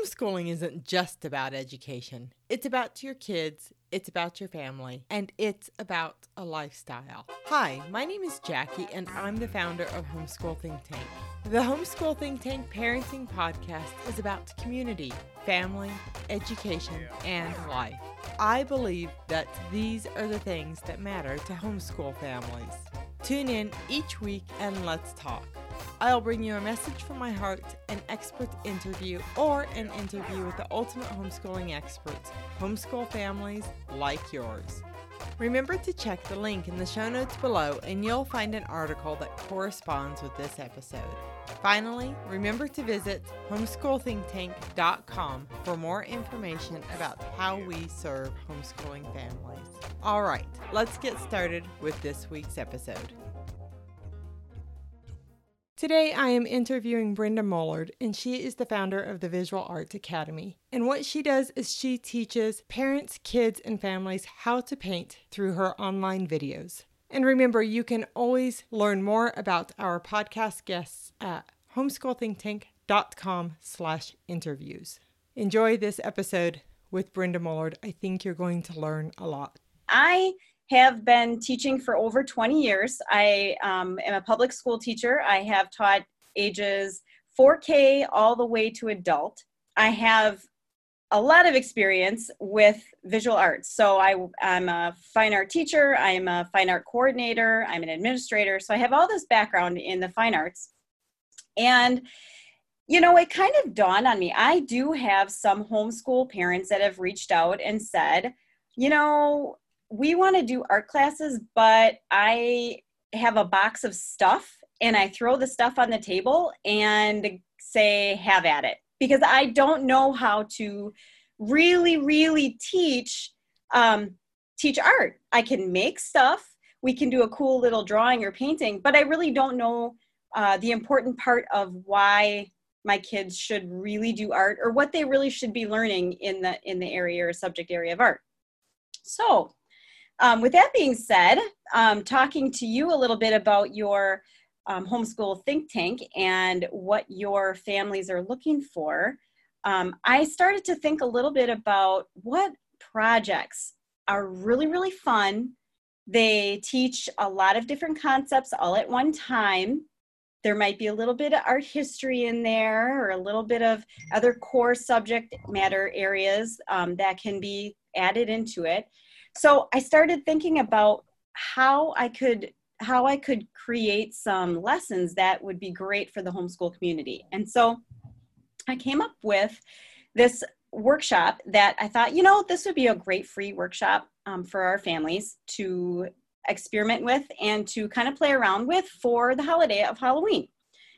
Homeschooling isn't just about education. It's about your kids, it's about your family, and it's about a lifestyle. Hi, my name is Jackie, and I'm the founder of Homeschool Think Tank. The Homeschool Think Tank Parenting Podcast is about community, family, education, and life. I believe that these are the things that matter to homeschool families. Tune in each week and let's talk. I'll bring you a message from my heart, an expert interview, or an interview with the ultimate homeschooling experts, homeschool families like yours. Remember to check the link in the show notes below and you'll find an article that corresponds with this episode. Finally, remember to visit homeschoolthinktank.com for more information about how we serve homeschooling families. All right, let's get started with this week's episode. Today, I am interviewing Brenda Mullard, and she is the founder of the Visual Arts Academy. And what she does is she teaches parents, kids, and families how to paint through her online videos. And remember, you can always learn more about our podcast guests at homeschoolthinktank.com slash interviews. Enjoy this episode with Brenda Mullard. I think you're going to learn a lot. I have been teaching for over 20 years. I um, am a public school teacher. I have taught ages 4K all the way to adult. I have a lot of experience with visual arts. So I, am a fine art teacher, I am a fine art coordinator, I'm an administrator. So I have all this background in the fine arts. And you know, it kind of dawned on me. I do have some homeschool parents that have reached out and said, you know, we want to do art classes, but I have a box of stuff and I throw the stuff on the table and say, have at it. Because I don't know how to really, really teach um, teach art. I can make stuff. We can do a cool little drawing or painting, but I really don't know uh, the important part of why my kids should really do art or what they really should be learning in the in the area or subject area of art. So um, with that being said, um, talking to you a little bit about your um, homeschool think tank and what your families are looking for, um, I started to think a little bit about what projects are really, really fun. They teach a lot of different concepts all at one time. There might be a little bit of art history in there or a little bit of other core subject matter areas um, that can be added into it so i started thinking about how i could how i could create some lessons that would be great for the homeschool community. And so i came up with this workshop that i thought you know this would be a great free workshop um, for our families to experiment with and to kind of play around with for the holiday of halloween.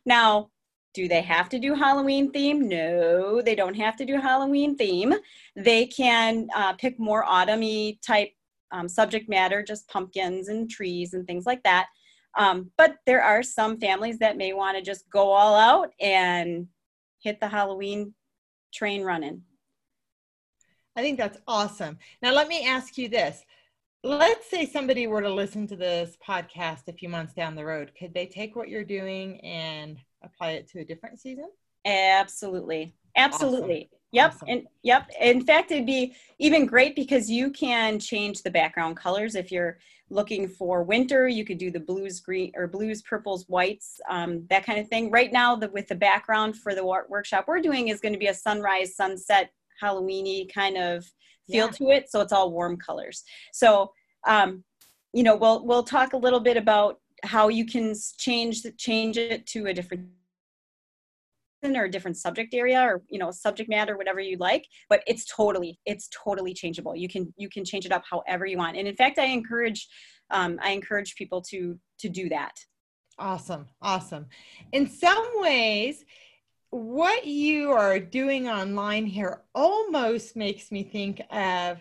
Now do they have to do Halloween theme? No, they don't have to do Halloween theme. They can uh, pick more autumny type um, subject matter, just pumpkins and trees and things like that. Um, but there are some families that may want to just go all out and hit the Halloween train running. I think that's awesome. Now, let me ask you this. Let's say somebody were to listen to this podcast a few months down the road. Could they take what you're doing and apply it to a different season? Absolutely. Absolutely. Awesome. Yep. Awesome. And yep. In fact, it'd be even great because you can change the background colors. If you're looking for winter, you could do the blues, green, or blues, purples, whites, um, that kind of thing. Right now, the, with the background for the workshop we're doing is going to be a sunrise, sunset, Halloweeny kind of feel yeah. to it. So it's all warm colors. So, um, you know, we'll we'll talk a little bit about how you can change change it to a different or a different subject area or you know subject matter whatever you like but it's totally it's totally changeable. You can you can change it up however you want. And in fact i encourage um, i encourage people to to do that. Awesome awesome. In some ways what you are doing online here almost makes me think of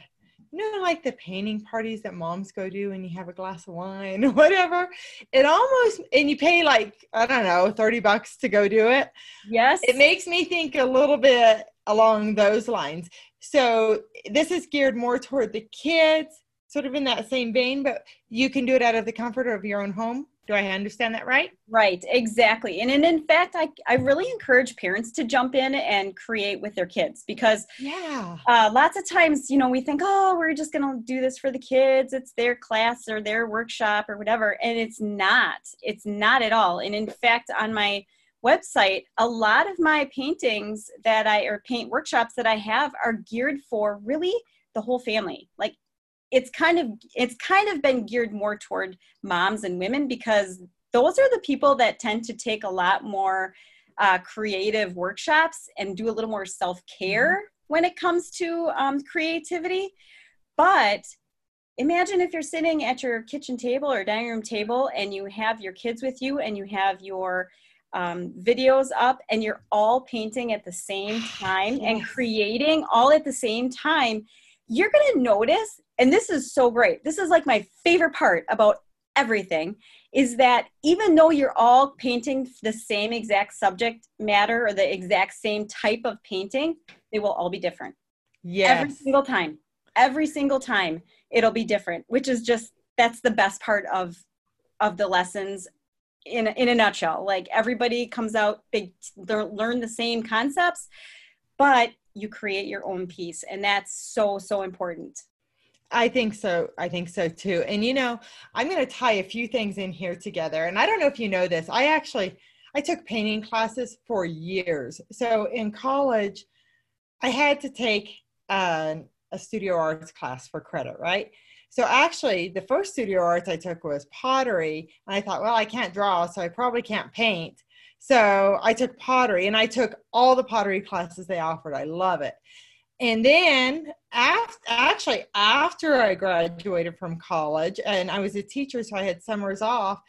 you know, like the painting parties that moms go to and you have a glass of wine or whatever. It almost, and you pay like, I don't know, 30 bucks to go do it. Yes. It makes me think a little bit along those lines. So this is geared more toward the kids, sort of in that same vein, but you can do it out of the comfort of your own home. Do I understand that right? Right, exactly. And, and in fact, I, I really encourage parents to jump in and create with their kids because yeah, uh, lots of times, you know, we think, oh, we're just going to do this for the kids. It's their class or their workshop or whatever. And it's not. It's not at all. And in fact, on my website, a lot of my paintings that I, or paint workshops that I have are geared for really the whole family. Like it's kind of it's kind of been geared more toward moms and women because those are the people that tend to take a lot more uh, creative workshops and do a little more self-care mm-hmm. when it comes to um, creativity but imagine if you're sitting at your kitchen table or dining room table and you have your kids with you and you have your um, videos up and you're all painting at the same time and creating all at the same time you're going to notice, and this is so great. This is like my favorite part about everything is that even though you're all painting the same exact subject matter or the exact same type of painting, they will all be different. Yeah. Every single time. Every single time it'll be different, which is just that's the best part of of the lessons in in a nutshell. Like everybody comes out they learn the same concepts, but you create your own piece and that's so so important I think so. I think so too. And you know, I'm going to tie a few things in here together. And I don't know if you know this. I actually I took painting classes for years. So in college, I had to take uh, a studio arts class for credit, right? So actually, the first studio arts I took was pottery, and I thought, well, I can't draw, so I probably can't paint. So I took pottery and I took all the pottery classes they offered. I love it. And then after, actually after I graduated from college and I was a teacher, so I had summers off,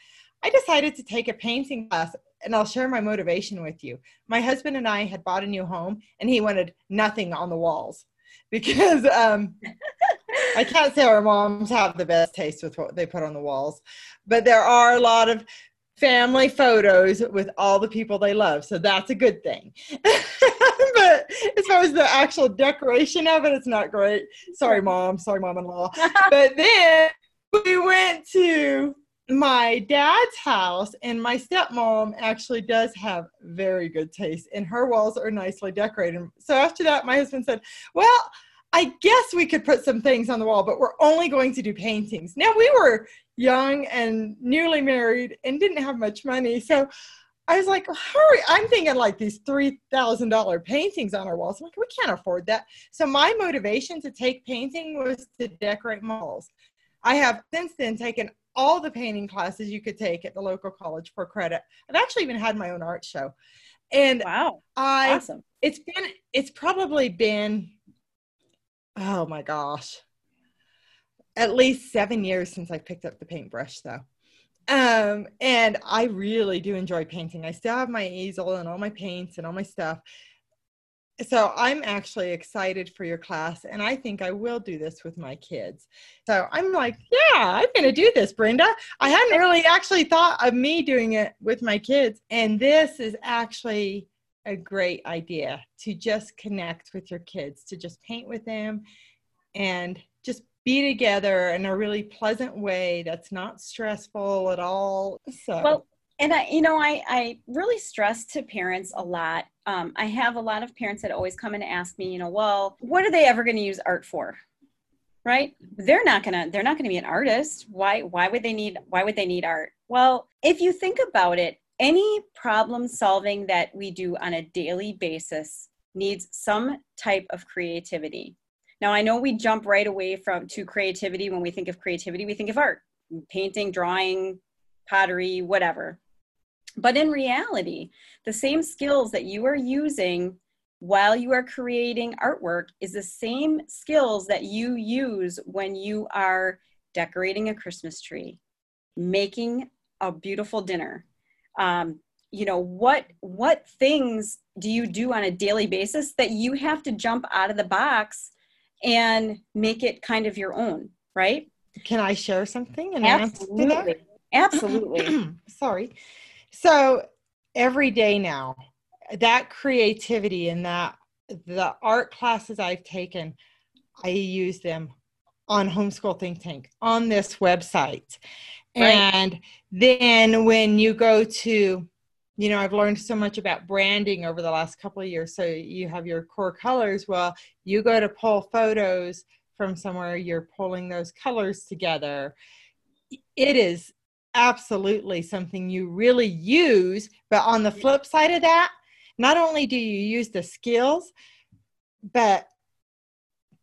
I decided to take a painting class and I'll share my motivation with you. My husband and I had bought a new home and he wanted nothing on the walls because um, I can't say our moms have the best taste with what they put on the walls, but there are a lot of family photos with all the people they love. So that's a good thing. but as far as the actual decoration of it, it's not great. Sorry, mom. Sorry, mom in law. but then we went to my dad's house, and my stepmom actually does have very good taste, and her walls are nicely decorated. So after that, my husband said, Well, I guess we could put some things on the wall, but we're only going to do paintings. Now we were young and newly married and didn't have much money. So I was like, hurry. I'm thinking like these $3,000 paintings on our walls. I'm like, we can't afford that. So my motivation to take painting was to decorate malls. I have since then taken all the painting classes you could take at the local college for credit. I've actually even had my own art show. And wow, I, awesome. It's been, it's probably been, oh my gosh, at least seven years since I picked up the paintbrush, though. Um, and I really do enjoy painting. I still have my easel and all my paints and all my stuff. So I'm actually excited for your class, and I think I will do this with my kids. So I'm like, yeah, I'm going to do this, Brenda. I hadn't really actually thought of me doing it with my kids, and this is actually a great idea to just connect with your kids, to just paint with them and be together in a really pleasant way that's not stressful at all. So well, and I, you know, I, I really stress to parents a lot. Um, I have a lot of parents that always come and ask me, you know, well, what are they ever going to use art for? Right? They're not gonna. They're not gonna be an artist. Why? Why would they need? Why would they need art? Well, if you think about it, any problem solving that we do on a daily basis needs some type of creativity. Now, I know we jump right away from to creativity. When we think of creativity, we think of art, painting, drawing, pottery, whatever. But in reality, the same skills that you are using while you are creating artwork is the same skills that you use when you are decorating a Christmas tree, making a beautiful dinner. Um, you know what what things do you do on a daily basis that you have to jump out of the box and make it kind of your own, right? Can I share something? And Absolutely. Absolutely. Sorry. So every day now, that creativity and that the art classes I've taken, I use them on Homeschool Think Tank on this website. Right. And then when you go to, you know, I've learned so much about branding over the last couple of years. So you have your core colors. Well, you go to pull photos from somewhere, you're pulling those colors together. It is absolutely something you really use. But on the flip side of that, not only do you use the skills, but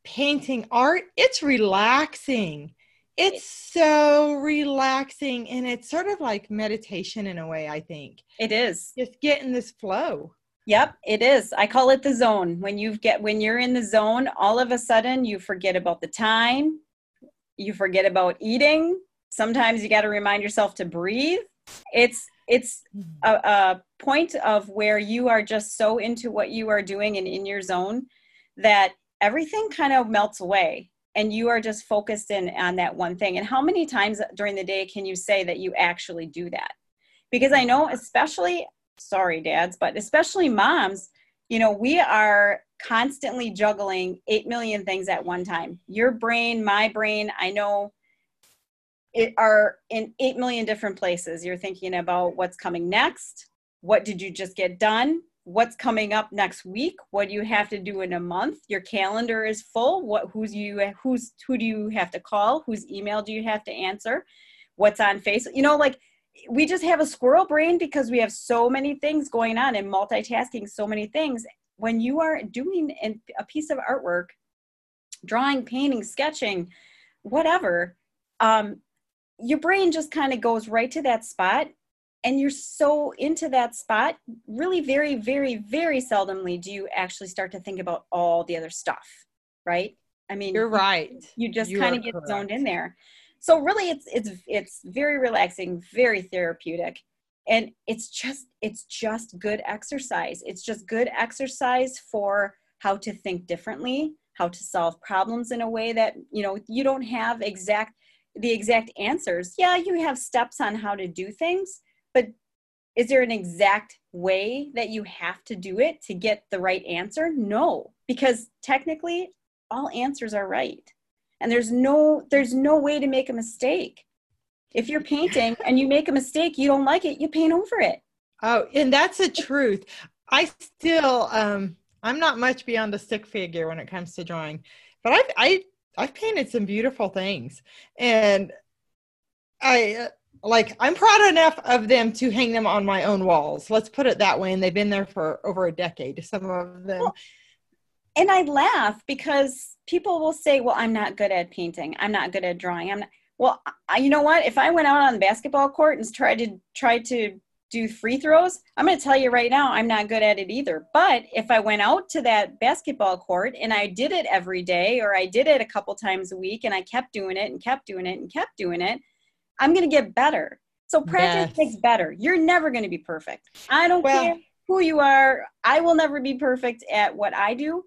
painting art, it's relaxing. It's so relaxing and it's sort of like meditation in a way, I think. It is. Just get in this flow. Yep, it is. I call it the zone. When you get when you're in the zone, all of a sudden you forget about the time, you forget about eating. Sometimes you got to remind yourself to breathe. It's it's mm-hmm. a, a point of where you are just so into what you are doing and in your zone that everything kind of melts away and you are just focused in on that one thing. And how many times during the day can you say that you actually do that? Because i know especially sorry dads but especially moms you know we are constantly juggling 8 million things at one time. Your brain my brain i know it are in 8 million different places. You're thinking about what's coming next. What did you just get done what's coming up next week what do you have to do in a month? Your calendar is full. What who's you who's who do you have to call? Whose email do you have to answer? What's on facebook you know like we just have a squirrel brain because we have so many things going on and multitasking so many things. When you are doing a piece of artwork drawing painting sketching whatever um, your brain just kind of goes right to that spot and you're so into that spot really very very very seldomly do you actually start to think about all the other stuff right? I mean you're right. you just kind of get correct. zoned in there. So really it's it's it's very relaxing very therapeutic and it's just it's just good exercise. It's just good exercise for how to think differently how to solve problems in a way that you know you don't have exact the exact answers. Yeah you have steps on how to do things but is there an exact way that you have to do it to get the right answer? No, because technically all answers are right. And there's no there's no way to make a mistake. If you're painting and you make a mistake, you don't like it, you paint over it. Oh, and that's the truth. I still um I'm not much beyond a stick figure when it comes to drawing, but I've I I've painted some beautiful things, and I uh, like I'm proud enough of them to hang them on my own walls. Let's put it that way. And they've been there for over a decade. Some of them. Well, and I laugh because people will say, "Well, I'm not good at painting. I'm not good at drawing. I'm not." Well, I, you know what? If I went out on the basketball court and tried to try to do free throws, I'm going to tell you right now, I'm not good at it either. But if I went out to that basketball court and I did it every day, or I did it a couple times a week, and I kept doing it and kept doing it and kept doing it, I'm going to get better. So practice yes. makes better. You're never going to be perfect. I don't well, care who you are. I will never be perfect at what I do,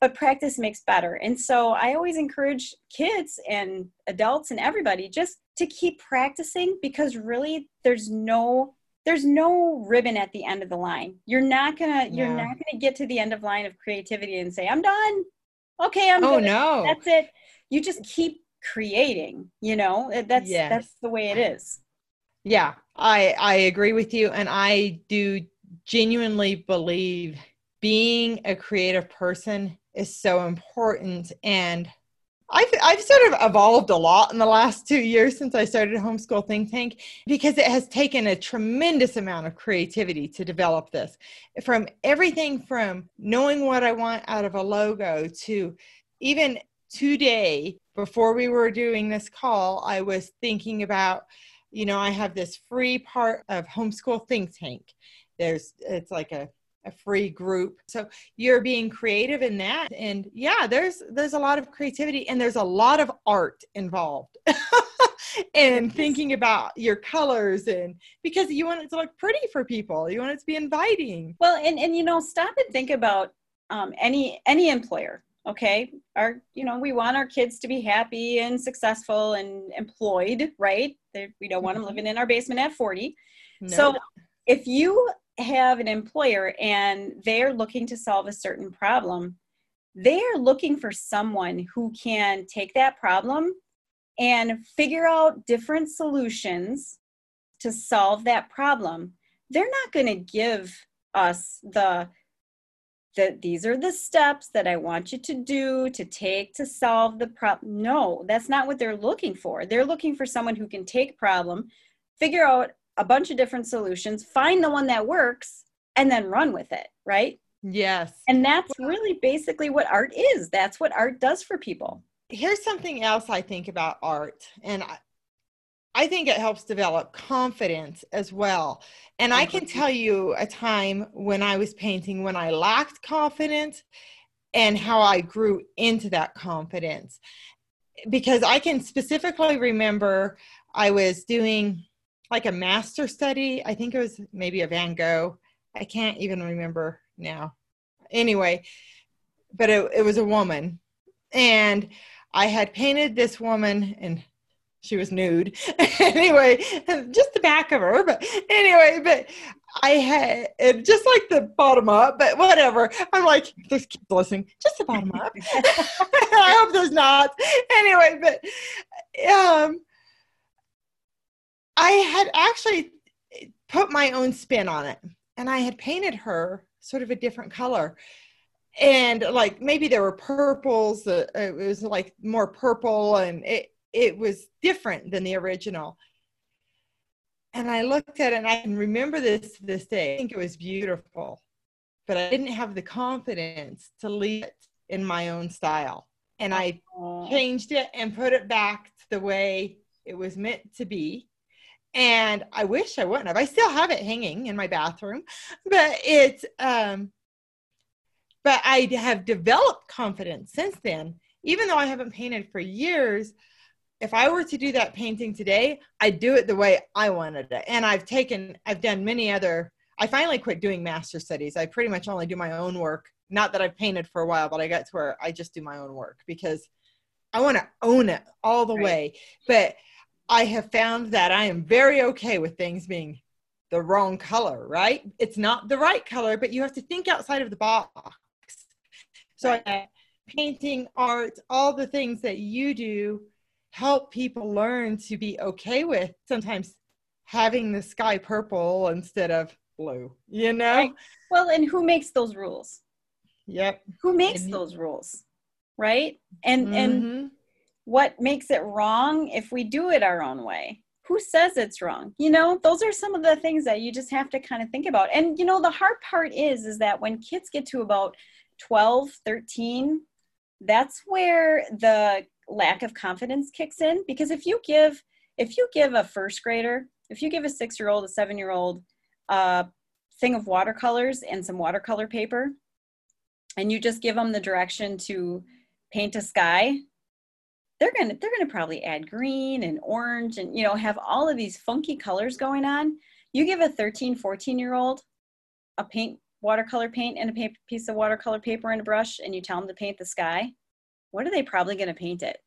but practice makes better. And so I always encourage kids and adults and everybody just to keep practicing because really there's no there's no ribbon at the end of the line. You're not gonna you're not gonna get to the end of line of creativity and say I'm done. Okay, I'm. Oh good. no, that's it. You just keep creating you know that's yes. that's the way it is yeah i i agree with you and i do genuinely believe being a creative person is so important and I've, I've sort of evolved a lot in the last two years since I started Homeschool Think Tank because it has taken a tremendous amount of creativity to develop this. From everything from knowing what I want out of a logo to even today before we were doing this call, I was thinking about, you know, I have this free part of Homeschool Think Tank. There's, it's like a, a free group. So you're being creative in that. And yeah, there's, there's a lot of creativity and there's a lot of art involved. and thinking about your colors and because you want it to look pretty for people you want it to be inviting well and and you know stop and think about um, any any employer okay our you know we want our kids to be happy and successful and employed right They're, we don't want them mm-hmm. living in our basement at 40 no. so if you have an employer and they're looking to solve a certain problem they are looking for someone who can take that problem and figure out different solutions to solve that problem. They're not going to give us the that these are the steps that I want you to do to take to solve the problem. No, that's not what they're looking for. They're looking for someone who can take problem, figure out a bunch of different solutions, find the one that works, and then run with it, right? Yes. And that's really basically what art is. That's what art does for people. Here's something else I think about art, and I, think it helps develop confidence as well. And I can tell you a time when I was painting when I lacked confidence and how I grew into that confidence. Because I can specifically remember I was doing like a master study. I think it was maybe a Van Gogh. I can't even remember now. Anyway, but it, it was a woman. And I had painted this woman and she was nude. Anyway just the back of her but anyway but i had just like the bottom up but whatever. I'm like there's kids listening. Just the bottom up. I hope there's not. Anyway but um i had actually put my own spin on it and i had painted her sort of a different color. And like maybe there were purples uh, it was like more purple and it it was different than the original. And I looked at it and I can remember this to this day. I think it was beautiful, but I didn't have the confidence to leave it in my own style. And I changed it and put it back to the way it was meant to be. And I wish I wouldn't have. I still have it hanging in my bathroom, but it's um but I have developed confidence since then. Even though I haven't painted for years, if I were to do that painting today, I'd do it the way I wanted it. And I've taken, I've done many other, I finally quit doing master studies. I pretty much only do my own work. Not that I've painted for a while, but I got to where I just do my own work because I want to own it all the right. way. But I have found that I am very okay with things being the wrong color, right? It's not the right color, but you have to think outside of the box. So, right. painting, art, all the things that you do help people learn to be okay with sometimes having the sky purple instead of blue, you know? Right. Well, and who makes those rules? Yep. Who makes and those rules? Right? And mm-hmm. and what makes it wrong if we do it our own way? Who says it's wrong? You know, those are some of the things that you just have to kind of think about. And you know, the hard part is is that when kids get to about 12, 13, that's where the lack of confidence kicks in because if you give if you give a first grader if you give a six year old a seven year old a uh, thing of watercolors and some watercolor paper and you just give them the direction to paint a sky they're gonna they're gonna probably add green and orange and you know have all of these funky colors going on. You give a 13 14 year old a paint watercolor paint and a piece of watercolor paper and a brush and you tell them to paint the sky what are they probably going to paint it?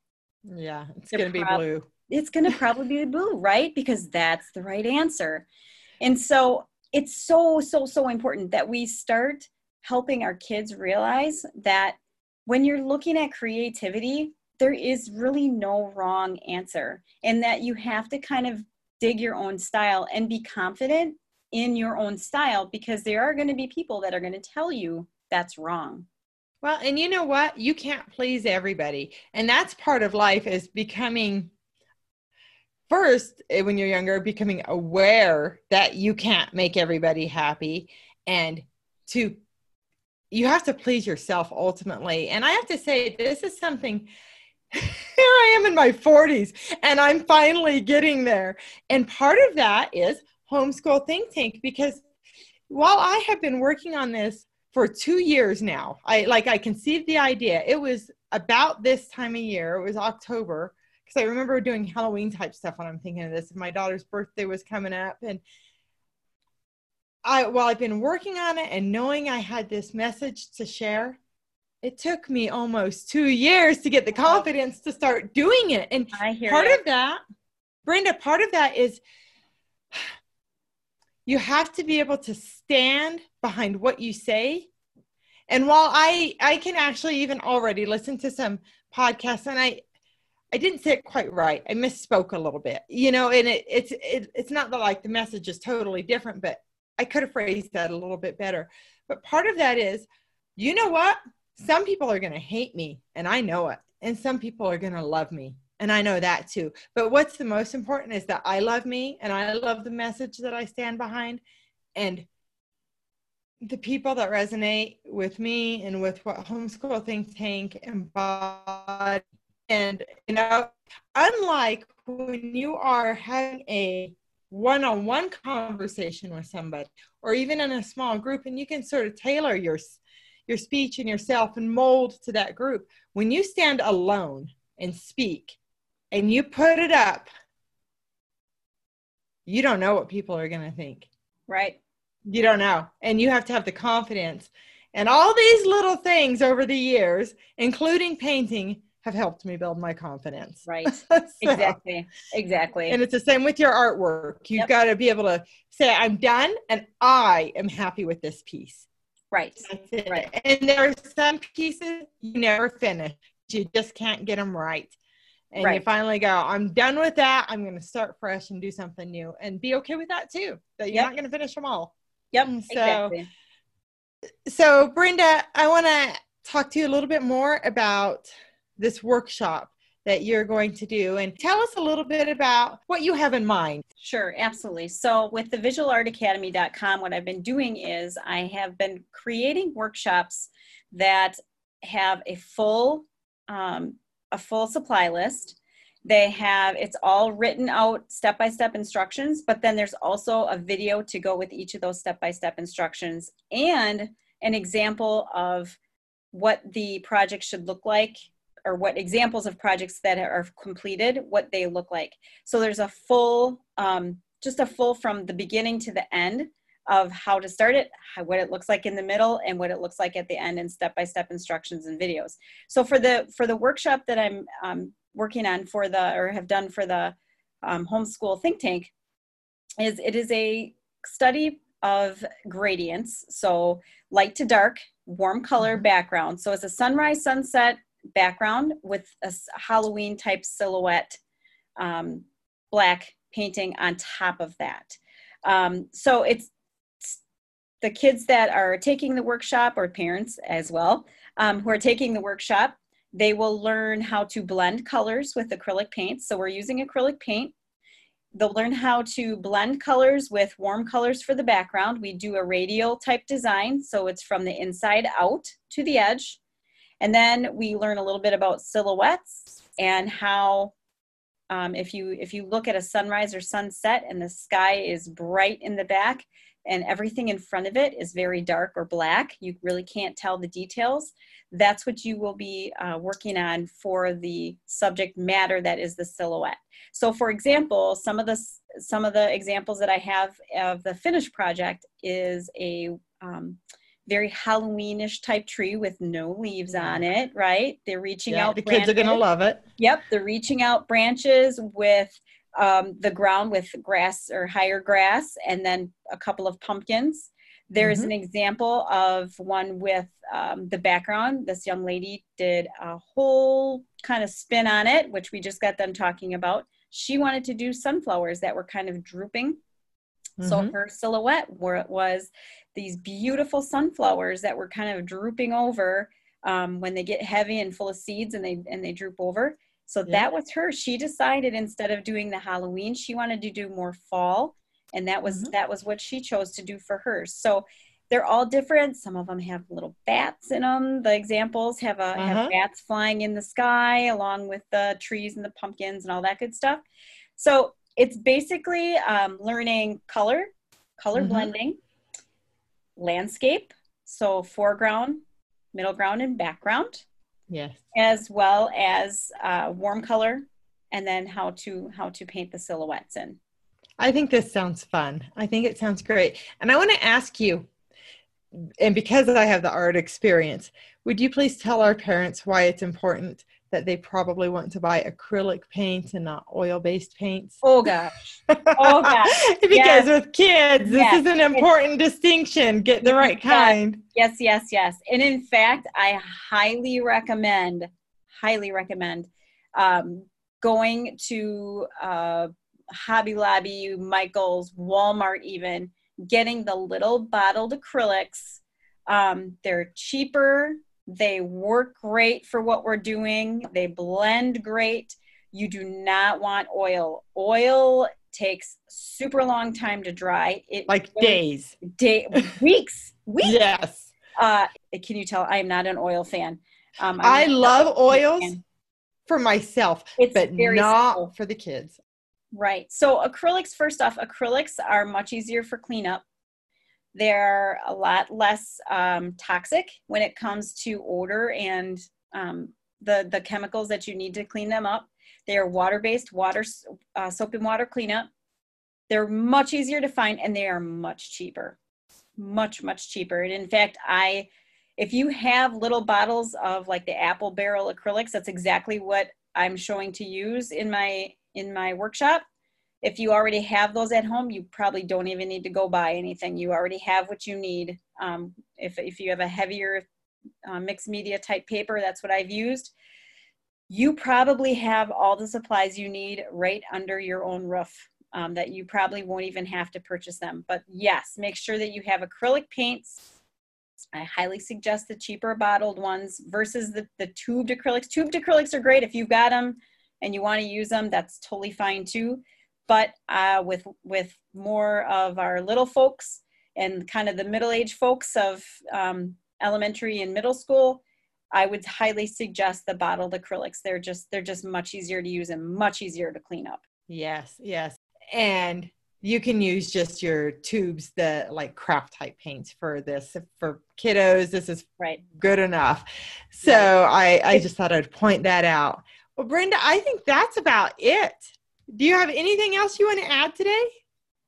Yeah, it's going to be blue. It's going to probably be blue, right? Because that's the right answer. And so it's so, so, so important that we start helping our kids realize that when you're looking at creativity, there is really no wrong answer, and that you have to kind of dig your own style and be confident in your own style because there are going to be people that are going to tell you that's wrong. Well, and you know what? You can't please everybody. And that's part of life is becoming first eh, when you're younger becoming aware that you can't make everybody happy and to you have to please yourself ultimately. And I have to say this is something here I am in my 40s and I'm finally getting there. And part of that is homeschool think tank because while I have been working on this for two years now. I like I conceived the idea. It was about this time of year. It was October because I remember doing Halloween type stuff when I'm thinking of this. My daughter's birthday was coming up, and I well, I've been working on it and knowing I had this message to share. It took me almost two years to get the confidence to start doing it. And part of that, Brenda, part of that is you have to be able to stand behind what you say And while I I can actually even already listen to some podcasts and I I didn't say it quite right. I misspoke a little bit. You know, and it it's it, it's not that like the message is totally different, but I could have phrased that a little bit better. But part of that is, you know what? Some people are going to hate me and I know it. And some people are going to love me and I know that too. But what's the most important is that I love me and I love the message that I stand behind. And the people that resonate with me and with what homeschool think tank embodies and you know unlike when you are having a one-on-one conversation with somebody or even in a small group and you can sort of tailor your your speech and yourself and mold to that group when you stand alone and speak and you put it up you don't know what people are going to think right you don't know. And you have to have the confidence. And all these little things over the years, including painting, have helped me build my confidence. Right. so, exactly. Exactly. And it's the same with your artwork. You've yep. got to be able to say, I'm done and I am happy with this piece. Right. Right. And there are some pieces you never finish. You just can't get them right. And right. you finally go, I'm done with that. I'm going to start fresh and do something new and be okay with that too, that you're yep. not going to finish them all. Yep. So, exactly. so Brenda, I want to talk to you a little bit more about this workshop that you're going to do and tell us a little bit about what you have in mind. Sure, absolutely. So, with the visualartacademy.com, what I've been doing is I have been creating workshops that have a full um, a full supply list they have it's all written out step by step instructions, but then there's also a video to go with each of those step by step instructions and an example of what the project should look like or what examples of projects that are completed, what they look like. So there's a full, um, just a full from the beginning to the end of how to start it, how, what it looks like in the middle, and what it looks like at the end, and step-by-step instructions and videos. So for the for the workshop that I'm um, working on for the or have done for the um, homeschool think tank is it is a study of gradients so light to dark warm color mm-hmm. background so it's a sunrise sunset background with a halloween type silhouette um, black painting on top of that um, so it's the kids that are taking the workshop or parents as well um, who are taking the workshop they will learn how to blend colors with acrylic paint. So we're using acrylic paint. They'll learn how to blend colors with warm colors for the background. We do a radial type design, so it's from the inside out to the edge. And then we learn a little bit about silhouettes and how um, if you if you look at a sunrise or sunset and the sky is bright in the back, and everything in front of it is very dark or black, you really can't tell the details, that's what you will be uh, working on for the subject matter that is the silhouette. So for example, some of the, some of the examples that I have of the finished project is a um, very Halloweenish type tree with no leaves on it, right? They're reaching yeah, out. The branches. kids are gonna love it. Yep, they're reaching out branches with um, the ground with grass or higher grass, and then a couple of pumpkins. There's mm-hmm. an example of one with um, the background. This young lady did a whole kind of spin on it, which we just got done talking about. She wanted to do sunflowers that were kind of drooping. Mm-hmm. So her silhouette where it was these beautiful sunflowers that were kind of drooping over um, when they get heavy and full of seeds and they and they droop over. So yeah. that was her. She decided instead of doing the Halloween, she wanted to do more fall, and that was mm-hmm. that was what she chose to do for hers. So they're all different. Some of them have little bats in them. The examples have a uh-huh. have bats flying in the sky along with the trees and the pumpkins and all that good stuff. So it's basically um, learning color, color mm-hmm. blending, landscape, so foreground, middle ground, and background yes. As well as uh, warm color and then how to how to paint the silhouettes in. I think this sounds fun. I think it sounds great. And i want to ask you and because i have the art experience would you please tell our parents why it's important that they probably want to buy acrylic paints and not oil-based paints? Oh gosh. Oh gosh. because Yes. with kids, this Yes. is an important distinction. Get the right kind. Yes, yes, yes. And in fact, I highly recommend, highly recommend um, going to uh, Hobby Lobby, Michael's, Walmart, even getting the little bottled acrylics. Um, they're cheaper. They work great for what we're doing. They blend great. You do not want oil. Oil takes super long time to dry. It Like days. day weeks weeks Yes. uh can you tell i am not an oil fan um I love oils fan. for myself, it's but very not simple. for the kids. right so acrylics first off acrylics are much easier for cleanup they're a lot less um, toxic when it comes to odor and um, the the chemicals that you need to clean them up. They are water based water uh, soap and water cleanup. They're much easier to find and they are much cheaper. Much much cheaper. And in fact i if you have little bottles of like the apple barrel acrylics that's exactly what i'm showing to use in my in my workshop if you already have those at home you probably don't even need to go buy anything you already have what you need um, if, if you have a heavier uh, mixed media type paper that's what i've used you probably have all the supplies you need right under your own roof um, that you probably won't even have to purchase them. But yes, make sure that you have acrylic paints. I highly suggest the cheaper bottled ones versus the, the tubed acrylics. Tubed acrylics are great if you've got them and you want to use them. That's totally fine too. But uh, with with more of our little folks and kind of the middle-aged folks of um, elementary and middle school, I would highly suggest the bottled acrylics. They're just they're just much easier to use and much easier to clean up. Yes, yes. And you can use just your tubes, the like craft type paints for this. For kiddos, this is Right. good enough. So I, I just thought I'd point that out. Well, Brenda, I think that's about it. Do you have anything else you want to add today?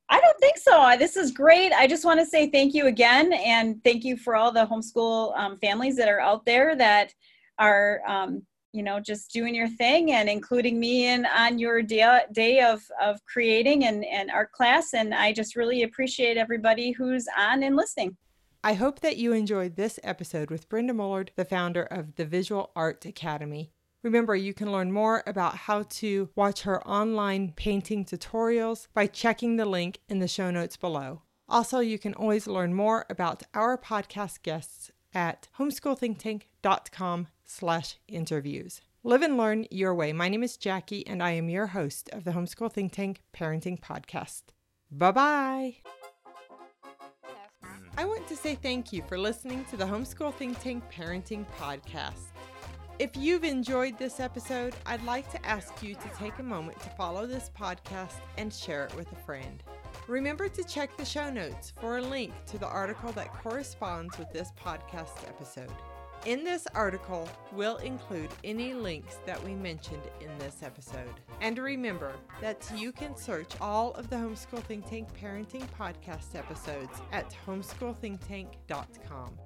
I don't think so. This is great. I just want to say thank you again, and thank you for all the homeschool um, families that are out there that are, um, you know, just doing your thing and including me in on your day, day of of creating and and art class. And I just really appreciate everybody who's on and listening. I hope that you enjoyed this episode with Brenda Mullard, the founder of the Visual Art Academy. Remember, you can learn more about how to watch her online painting tutorials by checking the link in the show notes below. Also, you can always learn more about our podcast guests at homeschoolthinktank.com slash interviews. Live and learn your way. My name is Jackie, and I am your host of the Homeschool Think Tank Parenting Podcast. Bye-bye. I want to say thank you for listening to the Homeschool Think Tank Parenting Podcast. If you've enjoyed this episode, I'd like to ask you to take a moment to follow this podcast and share it with a friend. Remember to check the show notes for a link to the article that corresponds with this podcast episode. In this article, we'll include any links that we mentioned in this episode. And remember that you can search all of the Homeschool Think Tank Parenting Podcast episodes at homeschoolthinktank.com.